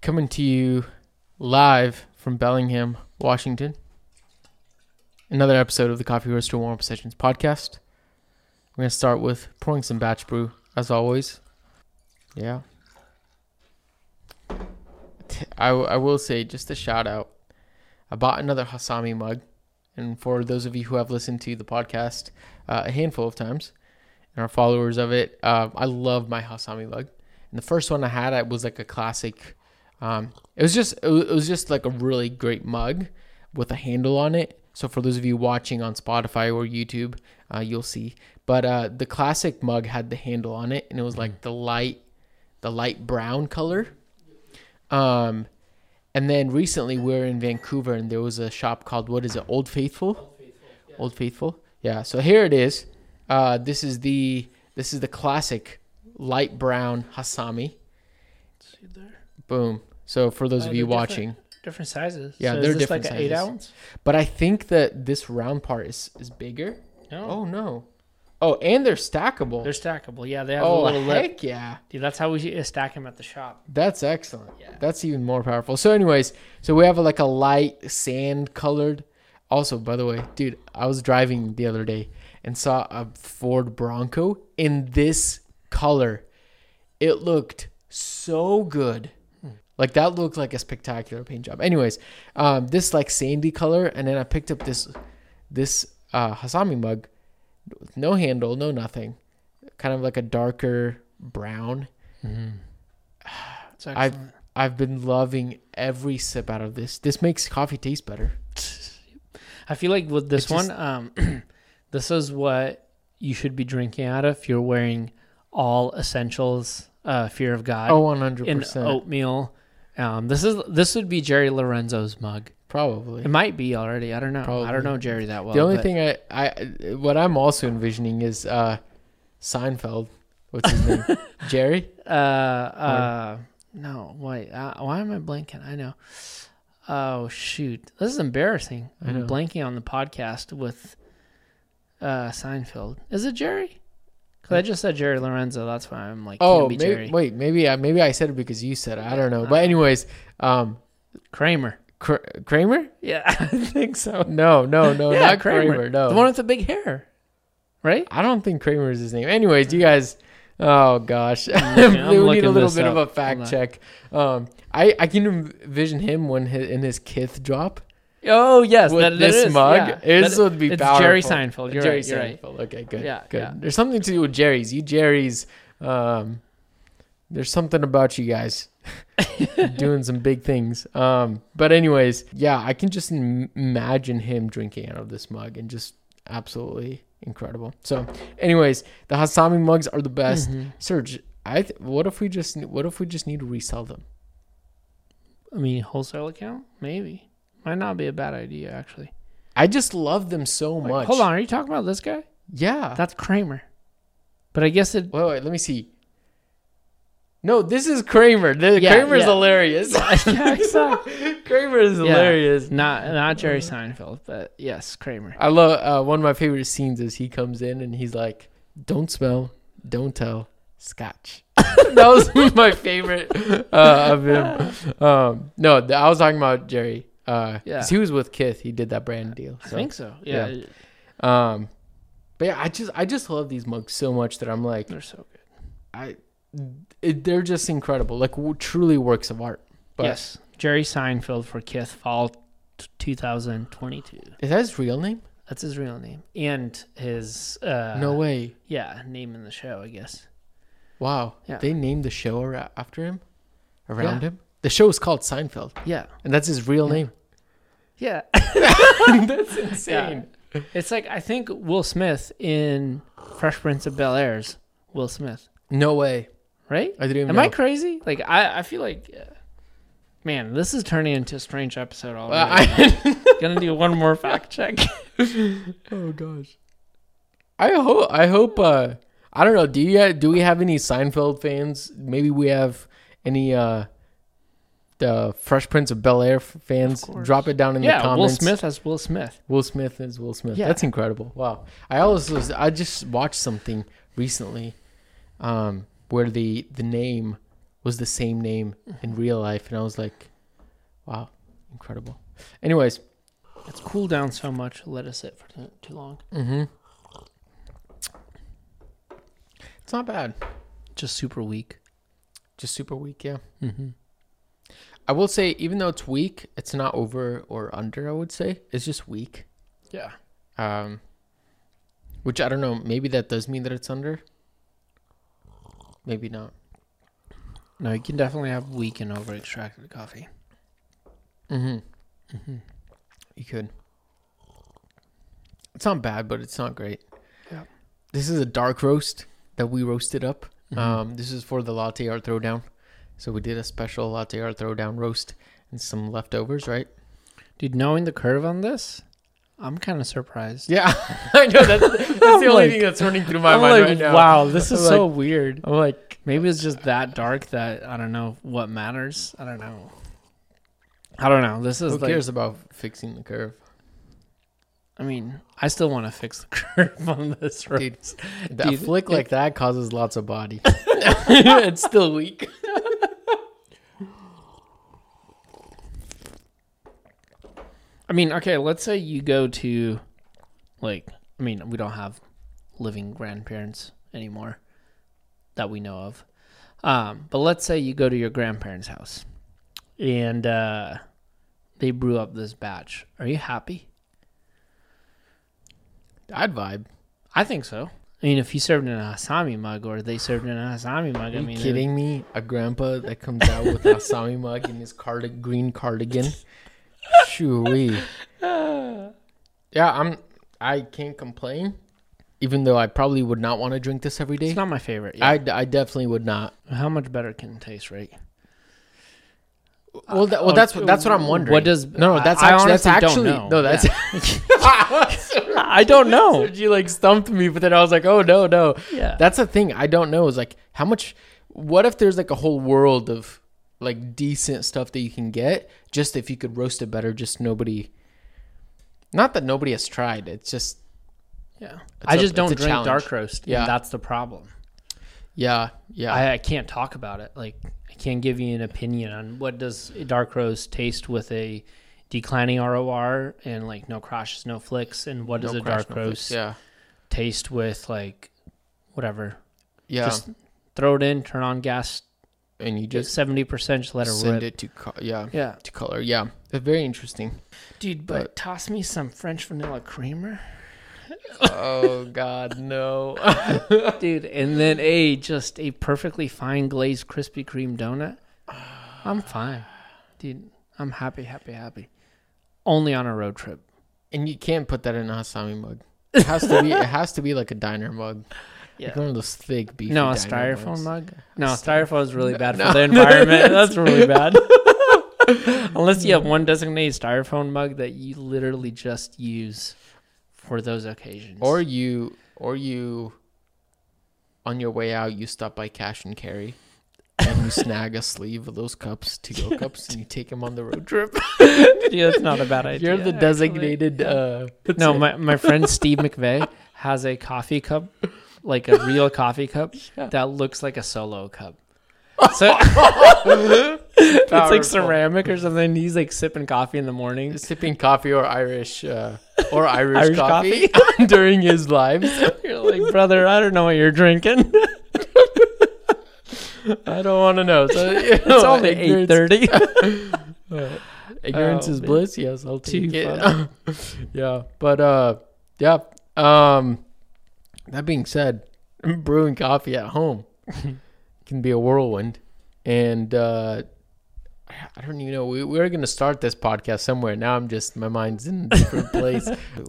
coming to you live from Bellingham, Washington. Another episode of the Coffee Roaster Warm Up Sessions podcast. We're gonna start with pouring some batch brew, as always. Yeah. I, I will say just a shout out. I bought another Hasami mug, and for those of you who have listened to the podcast uh, a handful of times and are followers of it, uh, I love my Hasami mug. And the first one I had, I was like a classic. Um, it was just it was, just like a really great mug with a handle on it. So for those of you watching on Spotify or YouTube, uh, you'll see. But uh, the classic mug had the handle on it, and it was like the light, the light brown color. Um, and then recently we were in Vancouver, and there was a shop called what is it, Old Faithful? Old Faithful. Yeah. So here it is. Uh, this is the this is the classic light brown Hasami. See there. Boom. So for those Oh, of you watching, Different sizes. Yeah, so they're different like an eight sizes. ounce. but I think that this round part is is bigger. No, Oh no. Oh, and they're stackable. they're stackable. Yeah, they have oh a little lip. heck yeah. Dude, that's how we uh, stack them at the shop. That's excellent. Yeah. That's even more powerful. So, anyways, so we have a, like a light sand colored. Also, by the way, dude, I was driving the other day and saw a Ford Bronco in this color. It looked so good. Like that looked like a spectacular paint job. Anyways, um, this like sandy color, and then I picked up this this uh, Hasami mug, with no handle, no nothing, kind of like a darker brown. It's I've- I've been loving every sip out of this. This makes coffee taste better. I feel like with this just- one, um, this is what you should be drinking out of if you're wearing all essentials, uh, fear of God, Oh, 100%. oatmeal. Um, this is this would be Jerry Lorenzo's mug. Probably. It might be already. I don't know. I don't know Jerry that well. the only thing I, I, what I'm also envisioning is uh, Seinfeld. What's his name? Jerry? Uh, uh, no, wait. Uh, why am I blanking? I know. Oh shoot, this is embarrassing. I'm blanking on the podcast with uh Seinfeld. Is it Jerry? Because I just said Jerry Lorenzo. That's why I'm like, Oh, can't be maybe, Jerry. wait, maybe I, maybe I said it because you said it. I don't know. But anyways, um, Kramer. Kr- Kramer? Yeah, I think so. No, no, no, Yeah, not Kramer. Kramer. No, The one with the big hair, right? I don't think Kramer is his name. Anyways, you guys. Oh gosh, I'm we need a little bit of a fact check. Um, I I can envision him when hi in his kith drop Oh yes, with that, this is, mug. yeah. This That- would be it's powerful. Jerry Seinfeld. You're Jerry right. You're right. Seinfeld. Okay, good. Yeah, good. yeah. There's something to do with Jerry's. You Jerry's. Um, there's something about you guys doing some big things. Um, but anyways, yeah, I can just im- imagine him drinking out of this mug and just absolutely incredible. So, anyways, the Hasami mugs are the best. Mhm. Serge, I th- what if we just what if we just need to resell them? I mean, wholesale account maybe might not be a bad idea actually. I just love them so Wait, much. hold on, are you talking about this guy? Yeah. That's Kramer. But I guess it. Wait, wait, let me see. No, this is Kramer. The, Yeah, Kramer's yeah. hilarious. yeah, exactly. Kramer is Yeah. hilarious. Not not Jerry Seinfeld, but yes, Kramer. I love uh, one of my favorite scenes is he comes in and he's like, "Don't smell, don't tell, Scotch." that was my favorite uh, of him. Um, no, I was talking about Jerry. Uh, Yeah. he was with Kith. He did that brand deal. I think so. Yeah, yeah. Um, but yeah, I just I just love these mugs so much that I'm like, they're so good. I, it, they're just incredible, like w- truly works of art. But yes, Jerry Seinfeld for Kith Fall t- 2022. is that his real name? That's his real name and his uh, no way. Yeah, name in the show, I guess. Wow. Yeah. They named the show after him, around Yeah. him. The show is called Seinfeld, Yeah, and that's his real Yeah. name. Yeah. that's insane. It's like I think Will Smith in Fresh Prince of Bel Air's Will Smith, No way. right? I didn't Am know. I crazy? Like I, I feel like, uh, man, this is turning into a strange episode already. Well, I- Gonna do one more fact check. oh gosh. I hope. I hope. Uh, I don't know. Do you do we have any Seinfeld fans? Maybe we have any uh, the Fresh Prince of Bel Air fans. Drop it down in the comments. yeah, Will. Smith as Will Smith. Will Smith is Will Smith. Yeah. That's incredible. Wow. I also I just watched something recently, um, where the the name was the same name in real life, and I was like, wow, incredible. Anyways, It's cooled down so much. Let it sit for too, too long. mm-hmm. it's not bad. Just super weak. Just super weak, yeah. Mm-hmm. I will say, even though it's weak, it's not over or under. I would say it's just weak. Yeah. Um, which I don't know. Maybe that does mean that it's under. Maybe not. No, you can definitely have weak and over extracted coffee. Mm-hmm. Mm-hmm. You could. It's not bad, but it's not great. Yeah. This is a dark roast that we roasted up. Mhm. Um, this is for the latte art throwdown. So we did a special latte art throwdown roast and some leftovers, right? Dude, knowing the curve on this, I'm kind of surprised. Yeah, I know that's, that's the only like- thing that's running through my I'm mind like, right now. wow, this is I'm so weird. I'm like, Maybe it's just that dark that I don't know what matters. I don't know. I don't know. This is who like, cares about fixing the curve? I mean, I still want to fix the curve on this road. Dude, That Dude, flick it- like that causes lots of body. it's still weak. I mean, okay, let's say you go to, like, I mean, we don't have living grandparents anymore that we know of. Um, but let's say you go to your grandparents' house and uh, they brew up this batch. Are you happy? I'd vibe. I think so. I mean, if you served in a Hasami mug or they served in a Hasami mug, Are I you mean, it- kidding me? A grandpa that comes out with a Hasami mug in his cardi- green cardigan. Shoo-wee. Yeah, I'm. I can't complain. Even though I probably would not want to drink this every day. It's not my favorite. Yeah. I, I definitely would not. How much better can it taste, right? Well, that, well, that's what that's what I'm wondering. What does no, no, that's I actually that's actually don't know. no, that's. I don't know. you like stumped me, but then I was like, oh no, no. Yeah. That's the thing I don't know is like how much. What if there's like a whole world of like decent stuff that you can get just if you could roast it better? Just nobody. Not that nobody has tried. It's just yeah. It's I just don't drink challenge. dark roast. Yeah. That's the problem. yeah, yeah. I, I can't talk about it. Like I can't give you an opinion on what does a dark roast taste with a declining ROR and like no crashes, no flicks, and what does No a crash, dark no roast Yeah, taste with like whatever. yeah. Just throw it in, turn on gas, and you just seventy percent, just let it send rip. it to co- yeah Yeah, to color. Yeah, very interesting. dude. But- But toss me some French vanilla creamer. oh God, no. dude and then a just a perfectly fine glazed krispy kreme donut i'm fine dude i'm happy happy happy only on a road trip and you can't put that in a Hasami mug. It has to be. It has to be like a diner mug. Like one of those thick beefy. no a styrofoam mugs. mug no styrofoam is really bad No. for the environment that's really bad unless you have one designated styrofoam mug that you literally just use for those occasions Or you, or you, on your way out, you stop by Cash and Carry, and you snag a sleeve of those cups, to go cups, and you take them on the road trip. yeah, that's not a bad idea You're the designated. Uh, No, my, my friend Steve McVeigh has a coffee cup, like a real coffee cup Yeah. that looks like a solo cup. So it's like ceramic or something. He's like sipping coffee in the morning. sipping coffee or Irish uh, or Irish, Irish coffee, during his lives. You're like, brother, I don't know what you're drinking. I don't want to know. So, you It's only eight ignorance- Ignorance Oh, is man. bliss. Yes, I'll take Too it. yeah, but uh, yeah. Um, that being said, brewing coffee at home can be a whirlwind, and uh, I don't even know. We, we were gonna start this podcast somewhere. Now I'm just my mind's in a different place.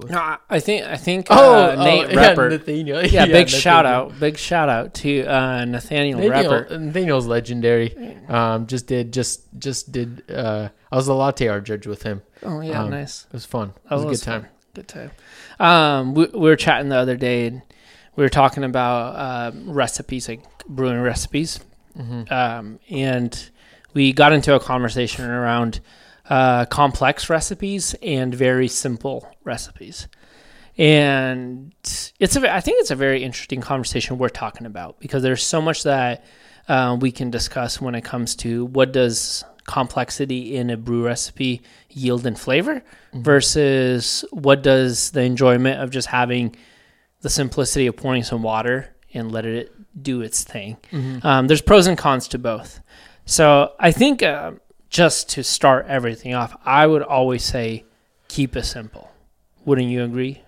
No, I think I think oh, uh, oh, Nate yeah, Repper. Nathaniel. Yeah, big Nathaniel. shout out, big shout out to uh, Nathaniel Nathaniel, Repper. Nathaniel's legendary. Um, just did just just did. Uh, I was a latte art judge with him. Oh yeah, um, nice. It was fun. It That was a was good time. Good time. Um, we, we were chatting the other day, and we were talking about uh, recipes, like brewing recipes, Mm-hmm. um, and we got into a conversation around uh, complex recipes and very simple recipes. And it's a, I think it's a very interesting conversation we're talking about because there's so much that uh, we can discuss when it comes to what does complexity in a brew recipe yield in flavor Mhm. versus what does the enjoyment of just having the simplicity of pouring some water and let it do its thing. Mhm. Um, there's pros and cons to both. So I think uh, just to start everything off, I would always say keep it simple. Wouldn't you agree?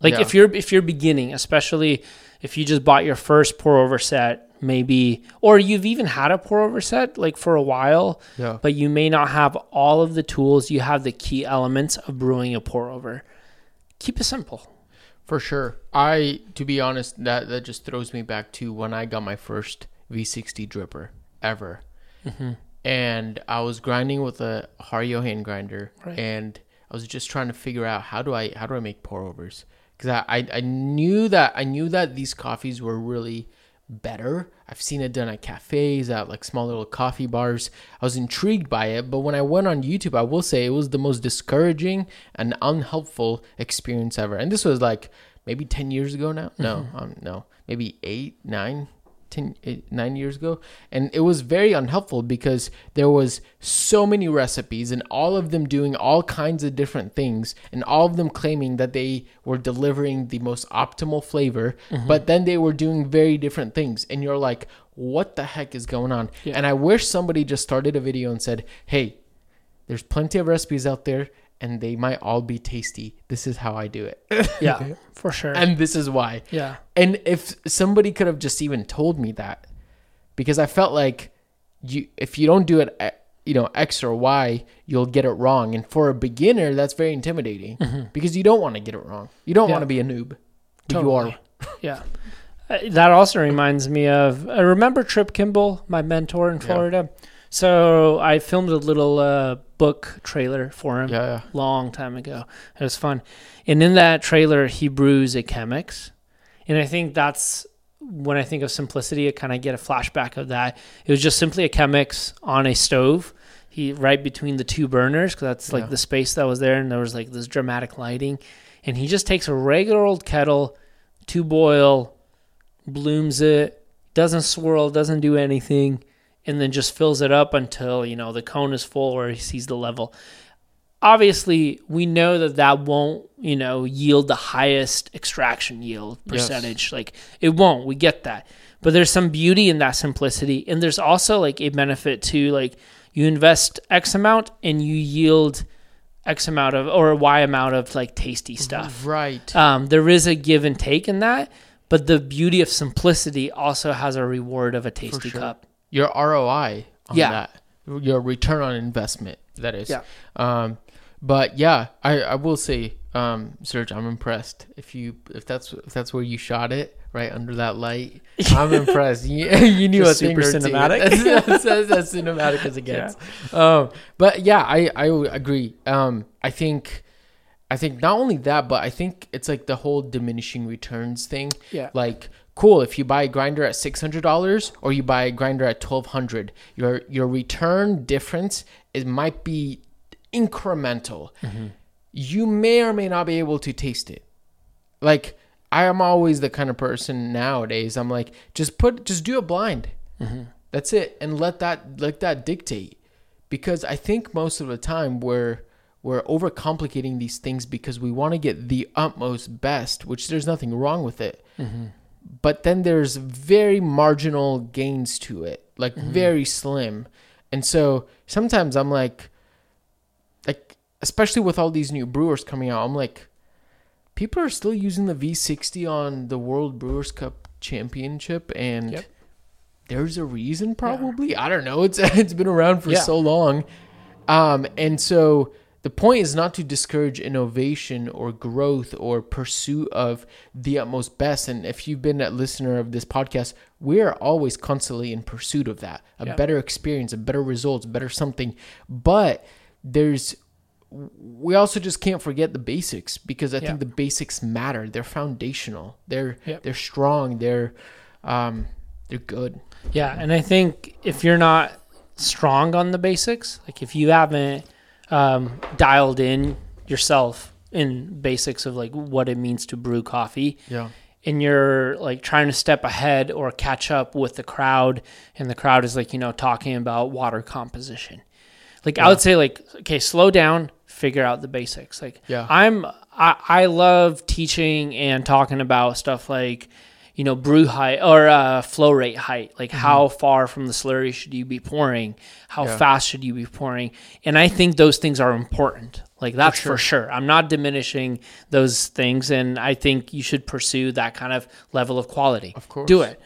Like Yeah. if you're if you're beginning, especially if you just bought your first pour over set, maybe, or you've even had a pour over set like for a while, yeah. but you may not have all of the tools. You have the key elements of brewing a pour over. Keep it simple. For sure. I, to be honest, that that just throws me back to when I got my first V60 dripper ever, Mm-hmm. and I was grinding with a Hario hand grinder, Right. and I was just trying to figure out how do I how do I make pour overs because I, I I knew that I knew that these coffees were really better. I've seen it done at cafes, at like small little coffee bars. I was intrigued by it, but when I went on YouTube, I will say it was the most discouraging and unhelpful experience ever. And this was like maybe 10 years ago now. No, um, no, maybe eight, nine, 10, eight, nine years ago. And it was very unhelpful because there was so many recipes and all of them doing all kinds of different things and all of them claiming that they were delivering the most optimal flavor, mm-hmm. but then they were doing very different things. And you're like, what the heck is going on? Yeah. And I wish somebody just started a video and said, hey, there's plenty of recipes out there and they might all be tasty. This is how I do it. Yeah, for sure. and this is why. yeah. And if somebody could have just even told me that, because I felt like you, if you don't do it, eh, you know, X or Y, you'll get it wrong. And for a beginner, that's very intimidating because you don't want to get it wrong. You don't Mm-hmm. Yeah. want to be a noob. Totally. You are. Yeah. Uh, That also reminds me of I remember Trip Kimball, my mentor in Yeah. So I filmed a little uh, book trailer for him Yeah, yeah. long time ago. It was fun. And in that trailer, he brews a Chemex. And I think that's when I think of simplicity, I kind of get a flashback of that. It was just simply a Chemex on a stove. He right between the two burners because that's like Yeah. the space that was there, and there was like this dramatic lighting. And he just takes a regular old kettle to boil, blooms it, doesn't swirl, doesn't do anything, and then just fills it up until you know the cone is full or he sees the level obviously we know that that won't you know yield the highest extraction yield Yes. percentage like it won't we get that but there's some beauty in that simplicity and there's also like a benefit to like you invest x amount and you yield x amount of or y amount of like tasty stuff Right. um, there is a give and take in that but the beauty of simplicity also has a reward of a tasty sure. cup Your ROI on Yeah. that. Your return on investment, that is. Yeah. Um, but yeah, I, I will say, um, Serge, I'm impressed. If you if that's if that's where you shot it, right under that light, I'm impressed. You, you knew Just a thing super or two. cinematic. That's, that's, cinematic as it gets. Um, but yeah, I I agree. Um, I think. I think not only that, but I think it's like the whole diminishing returns thing yeah like cool if you buy a grinder at $600 or you buy a grinder at 1200 your your return difference it might be incremental. Mm-hmm. You may or may not be able to taste it. Like i am always the kind of person nowadays i'm like just put just do a blind. Mm-hmm. That's it and let that let that dictate. Because i think most of the time we're we're overcomplicating these things because we want to get the utmost best which there's nothing wrong with it mm-hmm. But then there's very marginal gains to it like very slim. And so sometimes i'm like like especially with all these new brewers coming out i'm like people are still using the v60 on the world brewers cup championship and Yep. there's a reason probably? I don't know. It's it's been around for Yeah. so long. Um and so the point is not to discourage innovation or growth or pursuit of the utmost best. And if you've been a listener of this podcast, we are always constantly in pursuit of that a Yeah. better experience, a better results, better something. But there's, we also just can't forget the basics because I Yeah. think the basics matter. They're foundational. They're Yep. they're strong. They're um, they're good. Yeah, and I think if you're not strong on the basics, like if you haven't um, dialed in yourself in basics of like what it means to brew coffee, Yeah. and you're like trying to step ahead or catch up with the crowd and the crowd is like you know talking about water composition like i would say like okay slow down figure out the basics like Yeah. i'm i, I love teaching and talking about stuff like you know brew height or uh, flow rate height like how far from the slurry should you be pouring how Yeah. fast should you be pouring and i think those things are important like that's for sure. i'm not diminishing those things and i think you should pursue that kind of level of quality Of course. do it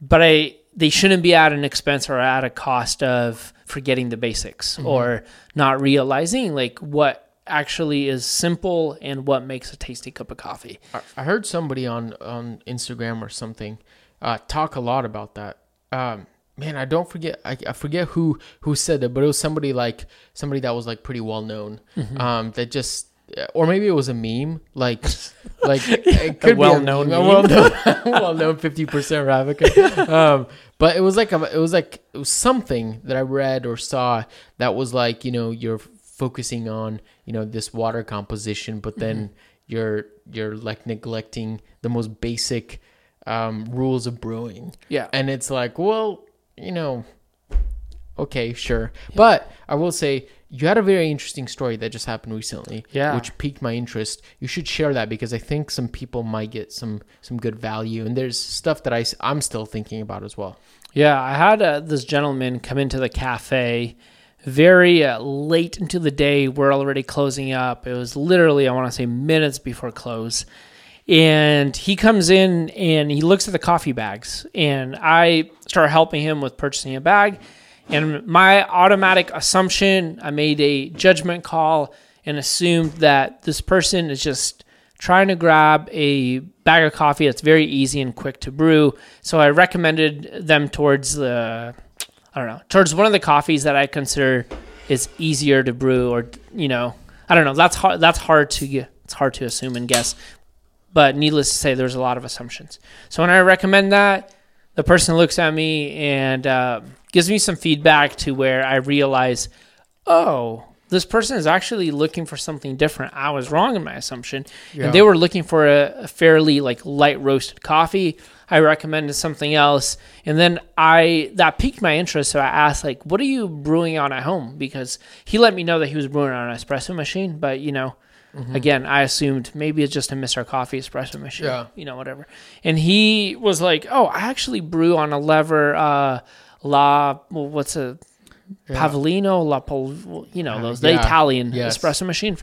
but i they shouldn't be at an expense or at a cost of forgetting the basics Mm-hmm. or not realizing like what actually is simple and what makes a tasty cup of coffee I- heard somebody on on Instagram or something uh, talk a lot about that. Um, man, I don't forget. I, I forget who who said it, but it was somebody like somebody that was like pretty well known. Mm-hmm. Um, that just. Or maybe it was a meme, like, like it could well-known be a, meme. well-known, well-known fifty percent Ravika. Um, but it was like a, it was like it was something that I read or saw that was like you know you're focusing on you know this water composition, but then Mm-hmm. you're you're like neglecting the most basic um, rules of brewing. yeah And it's like, well, you know, okay, sure. But I will say you had a very interesting story that just happened recently, Yeah. which piqued my interest. You should share that because I think some people might get some some good value, and there's stuff that I, i'm still thinking about as well. Yeah, I had uh, this gentleman come into the cafe very uh, late into the day. We're already closing up. It was literally, I want to say, minutes before close. And he comes in and he looks at the coffee bags. And I start helping him with purchasing a bag. And my automatic assumption, I made a judgment call and assumed that this person is just trying to grab a bag of coffee that's very easy and quick to brew. So I recommended them towards the, I don't know, towards one of the coffees that I consider is easier to brew, or you know, I don't know. That's hard. That's hard to get. It's hard to assume and guess. But needless to say, there's a lot of assumptions. So when I recommend that, the person looks at me and uh, gives me some feedback to where I realize, oh, this person is actually looking for something different. I was wrong in my assumption, Yeah. and they were looking for a, a fairly like light roasted coffee. I recommended something else, and then I that piqued my interest. So I asked, like, "What are you brewing on at home?" Because he let me know that he was brewing on an espresso machine, but you know, again, I assumed maybe it's just a Mr. Coffee espresso machine, Yeah. you know, whatever. And he was like, "Oh, I actually brew on a lever, uh, la, well, what's a Pavlino, La Pol, you know, Uh, those the. Italian Yes. espresso machine."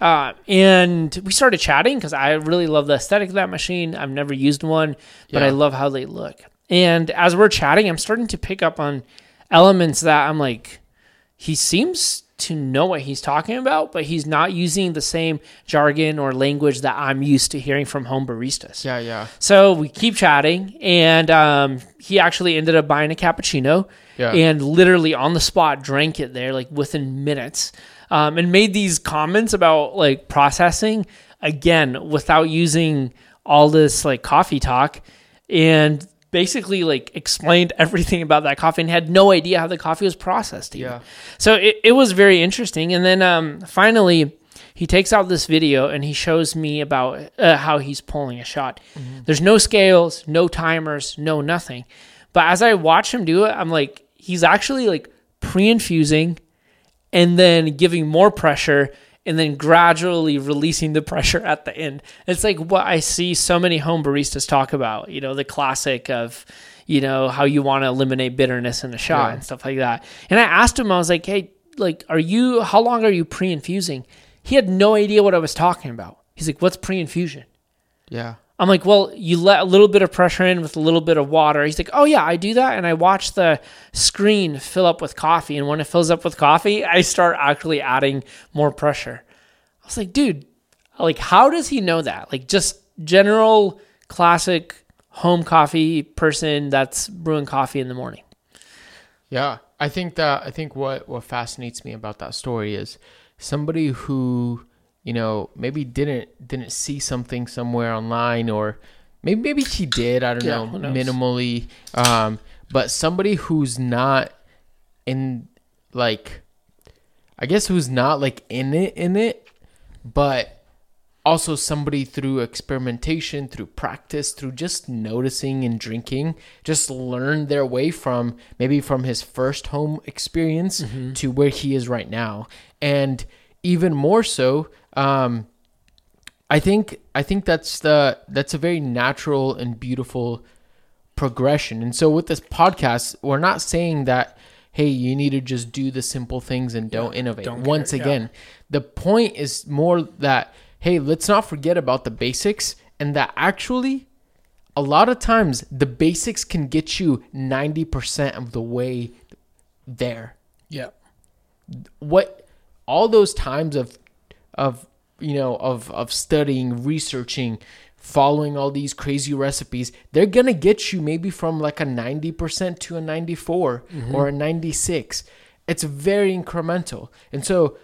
Uh, and we started chatting because I really love the aesthetic of that machine. I've never used one, but I love how they look. And as we're chatting, I'm starting to pick up on elements that I'm like, he seems to know what he's talking about, but he's not using the same jargon or language that I'm used to hearing from home baristas. Yeah, yeah, So we keep chatting, and um, he actually ended up buying a cappuccino Yeah. and literally on the spot drank it there, like within minutes, um, and made these comments about like processing again without using all this like coffee talk, and basically like explained everything about that coffee and had no idea how the coffee was processed. Even. yeah. So it, it was very interesting. And then um, finally, he takes out this video and he shows me about uh, how he's pulling a shot. There's no scales, no timers, no nothing. But as I watch him do it, I'm like, he's actually like pre infusing and then giving more pressure and then gradually releasing the pressure at the end. It's like what I see so many home baristas talk about, you know, the classic of, you know, how you want to eliminate bitterness in a shot Yeah. and stuff like that. And I asked him, I was like, hey, like, are you, how long are you pre infusing? He had no idea what I was talking about. He's like, what's pre infusion? Yeah. I'm like, well, you let a little bit of pressure in with a little bit of water. He's like, oh yeah, I do that, and I watch the screen fill up with coffee, and when it fills up with coffee, I start actually adding more pressure. I was like, dude, like, how does he know that? Like, just general classic home coffee person that's brewing coffee in the morning. Yeah, I think that I think what what fascinates me about that story is somebody who you know maybe didn't didn't see something somewhere online or maybe maybe she did I don't Yeah, know minimally um but somebody who's not in like I guess who's not like in it in it but also somebody through experimentation, through practice, through just noticing and drinking, just learned their way from maybe from his first home experience to where he is right now. And even more so, um, I think I think that's the that's a very natural and beautiful progression. And so with this podcast, we're not saying that hey, you need to just do the simple things and don't innovate. don't Once care, yeah. again, the point is more that hey, let's not forget about the basics and that actually a lot of times the basics can get you 90% of the way there Yeah. what all those times of of you know of of studying researching following all these crazy recipes they're gonna get you maybe from like a 90% to a 94 mm-hmm. or a 96 it's very incremental. And so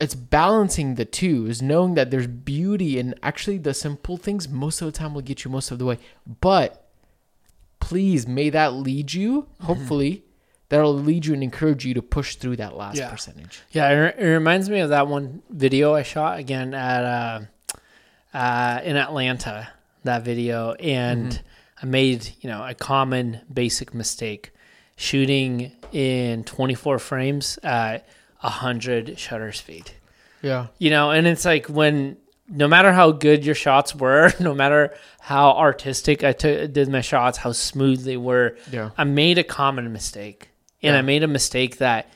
it's balancing the two is knowing that there's beauty in actually the simple things most of the time will get you most of the way. But please may that lead you mm-hmm. hopefully that'll lead you and encourage you to push through that last Yeah. percentage Yeah, it, it reminds me of that one video I shot again at uh, uh, in Atlanta. That video, and I made you know a common basic mistake, shooting in 24 frames at 100 shutter speed. yeah You know, and it's like when no matter how good your shots were, no matter how artistic I took did my shots, how smooth they were, yeah I made a common mistake. And Yeah. I made a mistake that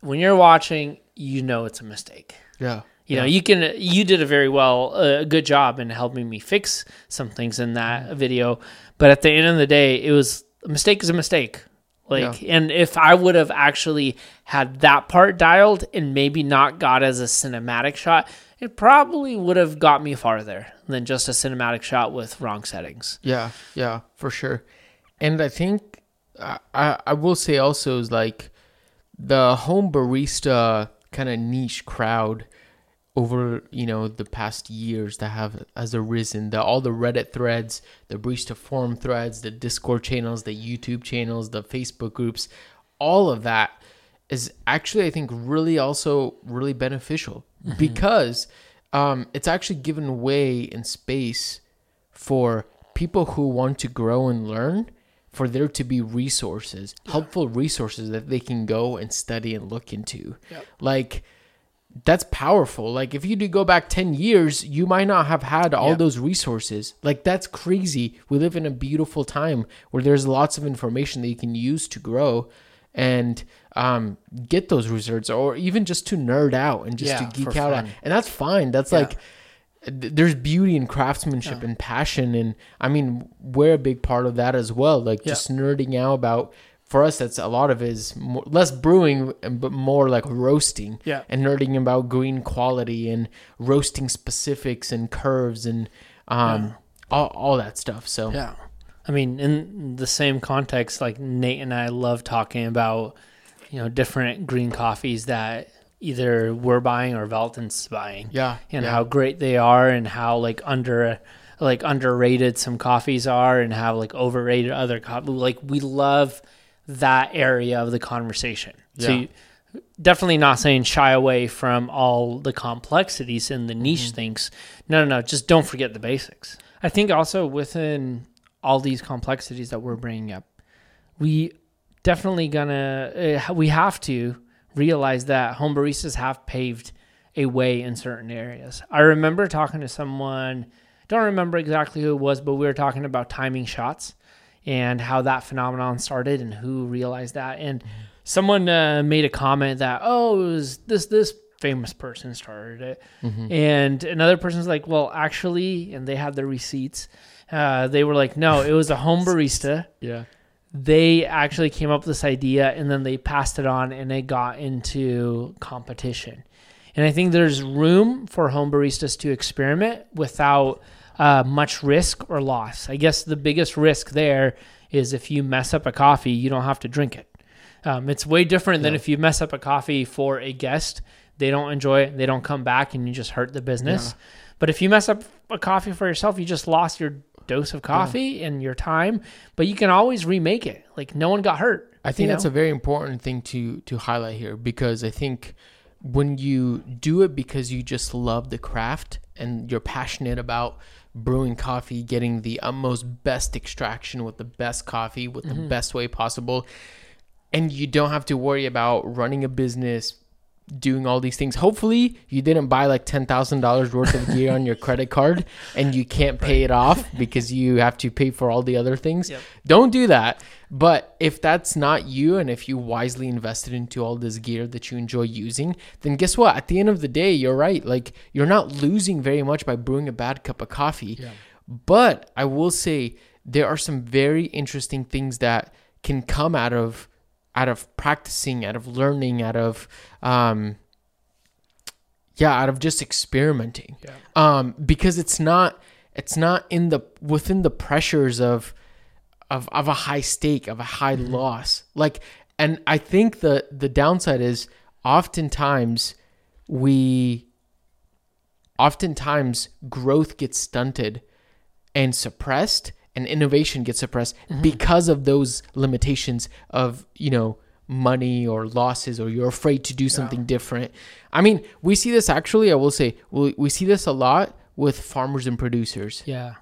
when you're watching, you know it's a mistake. yeah You know, you can you did a very well a uh, good job in helping me fix some things in that video, but at the end of the day, it was a mistake is a mistake. Like and if I would have actually had that part dialed and maybe not got as a cinematic shot, it probably would have got me farther than just a cinematic shot with wrong settings. Yeah, yeah, for sure. And I think I I, will say also is like the home barista kind of niche crowd over you know the past years that have has arisen the all the reddit threads the barista forum threads the discord channels the youtube channels the facebook groups all of that is actually i think really also really beneficial because um, it's actually given way and space for people who want to grow and learn for there to be resources helpful resources that they can go and study and look into. Like that's powerful. Like if you do go back 10 years you might not have had all Yeah. those resources. Like that's crazy. We live in a beautiful time where there's lots of information that you can use to grow and um, get those results or even just to nerd out and just Yeah, to geek out fun. and that's fine. That's Yeah. like there's beauty and craftsmanship and passion and i mean we're a big part of that as well like Yeah. just nerding out about for us that's a lot of it is more, less brewing but more like roasting Yeah. and nerding about green quality and roasting specifics and curves and um all, all that stuff so Yeah. I mean, in the same context, like Nate and I love talking about, you know, different green coffees that either we're buying or Velton's buying. yeah And yeah. how great they are and how like under like underrated some coffees are and how like overrated other coffee like we love that area of the conversation. So Yeah. you, definitely not saying shy away from all the complexities and the niche Mm-hmm. things. No, no, no. Just don't forget the basics. I think also within all these complexities that we're bringing up, we definitely gonna uh, we have to realize that home baristas have paved a way in certain areas. I remember talking to someone, don't remember exactly who it was, but we were talking about timing shots and how that phenomenon started and who realized that. And someone uh, made a comment that, oh, it was this this famous person started it, and another person's like, well, actually, and they had the receipts. Uh, they were like, no, it was a home barista yeah they actually came up with this idea and then they passed it on and it got into competition. And I think there's room for home baristas to experiment without uh, much risk or loss. I guess the biggest risk there is if you mess up a coffee, you don't have to drink it. Um, it's way different than Yeah. if you mess up a coffee for a guest, they don't enjoy it, they don't come back, and you just hurt the business. But if you mess up a coffee for yourself, you just lost your dose of coffee and your time, but you can always remake it. Like no one got hurt. I think that's know? a very important thing to to highlight here because I think when you do it because you just love the craft and you're passionate about brewing coffee, getting the utmost best extraction with the best coffee with the mm-hmm. best way possible, and you don't have to worry about running a business, doing all these things. Hopefully, you didn't buy like ten thousand dollars worth of gear on your credit card and you can't pay it off because you have to pay for all the other things. Yep. Don't do that. But if that's not you, and if you wisely invested into all this gear that you enjoy using, then guess what? At the end of the day, you're right. Like you're not losing very much by brewing a bad cup of coffee. Yeah. But I will say there are some very interesting things that can come out of out of practicing, out of learning, out of um yeah, out of just experimenting. Yeah. Um because it's not it's not in the within the pressures of of of a high stake, of a high loss. Like and I think the the downside is oftentimes we oftentimes growth gets stunted and suppressed and innovation gets suppressed mm-hmm. because of those limitations of you know money or losses or you're afraid to do something different i mean we see this actually i will say we, we see this a lot with farmers and producers Yeah.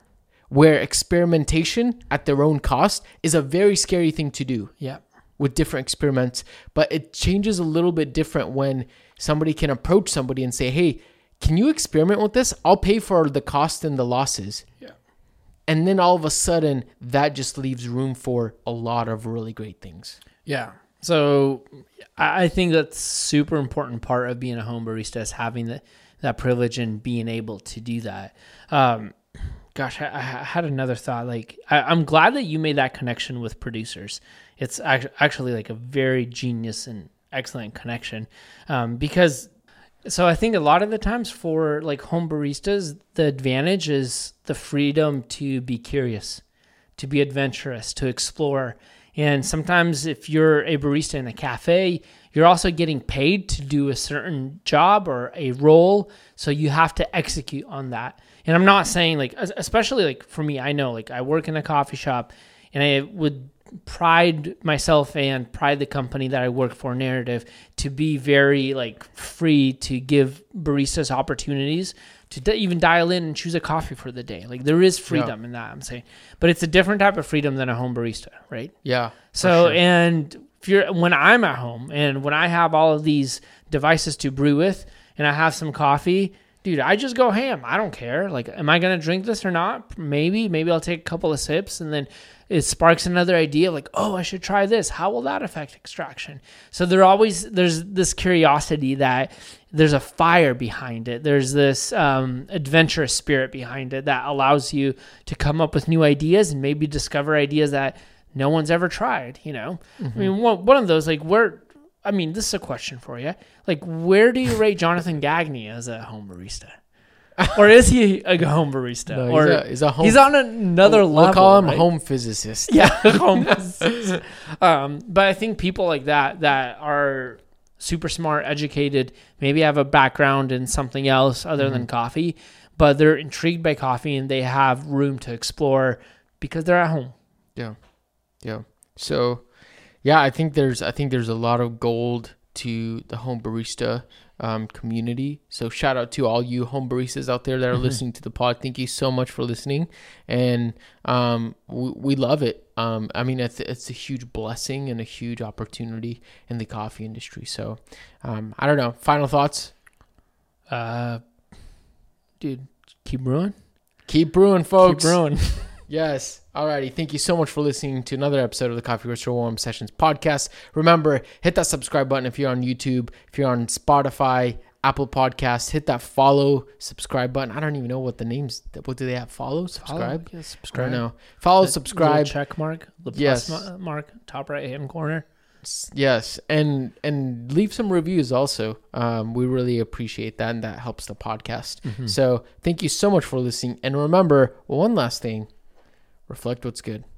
where experimentation at their own cost is a very scary thing to do Yeah. with different experiments, but it changes a little bit different when somebody can approach somebody and say, "Hey, can you experiment with this? I'll pay for the cost and the losses." Yeah. And then all of a sudden, that just leaves room for a lot of really great things. Yeah. So I think that's super important part of being a home barista is having that that privilege and being able to do that. Um, gosh, I, I had another thought. Like I, I'm glad that you made that connection with producers. It's actually like a very genius and excellent connection um, because. So I think a lot of the times for like home baristas, the advantage is the freedom to be curious to be adventurous, to explore. And sometimes, if you're a barista in a cafe, you're also getting paid to do a certain job or a role. So you have to execute on that. And I'm not saying like, especially like for me, I know like I work in a coffee shop and I would pride myself and pride the company that I work for, Narrative, to be very like free to give baristas opportunities to d- even dial in and choose a coffee for the day. Like there is freedom in that. I'm saying, but it's a different type of freedom than a home barista, right? Yeah. So sure. and if you're when I'm at home and when I have all of these devices to brew with and I have some coffee, dude, I just go ham. I don't care. Like, am I gonna drink this or not? Maybe, maybe I'll take a couple of sips and then it sparks another idea like, oh, I should try this. How will that affect extraction? So there always there's this curiosity that there's a fire behind it. There's this um, adventurous spirit behind it that allows you to come up with new ideas and maybe discover ideas that no one's ever tried. You know, I mean, one, one of those like where. I mean, this is a question for you. Like, where do you rate Jonathan Gagne as a home barista? or is he a home barista? No, he's or a- he's a home- He's on another we'll, level. we'll call him right? home physicist. Yeah, home physicist. um, but I think people like that that are super smart, educated, maybe have a background in something else other than coffee, but they're intrigued by coffee and they have room to explore because they're at home. Yeah. Yeah. So, yeah, I think there's I think there's a lot of gold to the home barista um, community. So shout out to all you home baristas out there that are listening to the pod. Thank you so much for listening, and um, we, we love it. Um, I mean, it's it's a huge blessing and a huge opportunity in the coffee industry. So, um, I don't know. Final thoughts. Uh, dude, keep brewing. Keep brewing, folks. Keep brewing. Yes. Alrighty. Thank you so much for listening to another episode of the Coffee Roaster Warm Sessions podcast. Remember, hit that subscribe button if you're on YouTube, if you're on Spotify, Apple Podcasts. Hit that follow, subscribe button. I don't even know what the names. What do they have? Follow, subscribe. Yeah, I subscribe. don't know. Follow, That subscribe. check mark. The plus Yes. ma- mark, top right hand corner. Yes, and and leave some reviews also. Um, we really appreciate that, and that helps the podcast. So thank you so much for listening. And remember, one last thing: reflect what's good.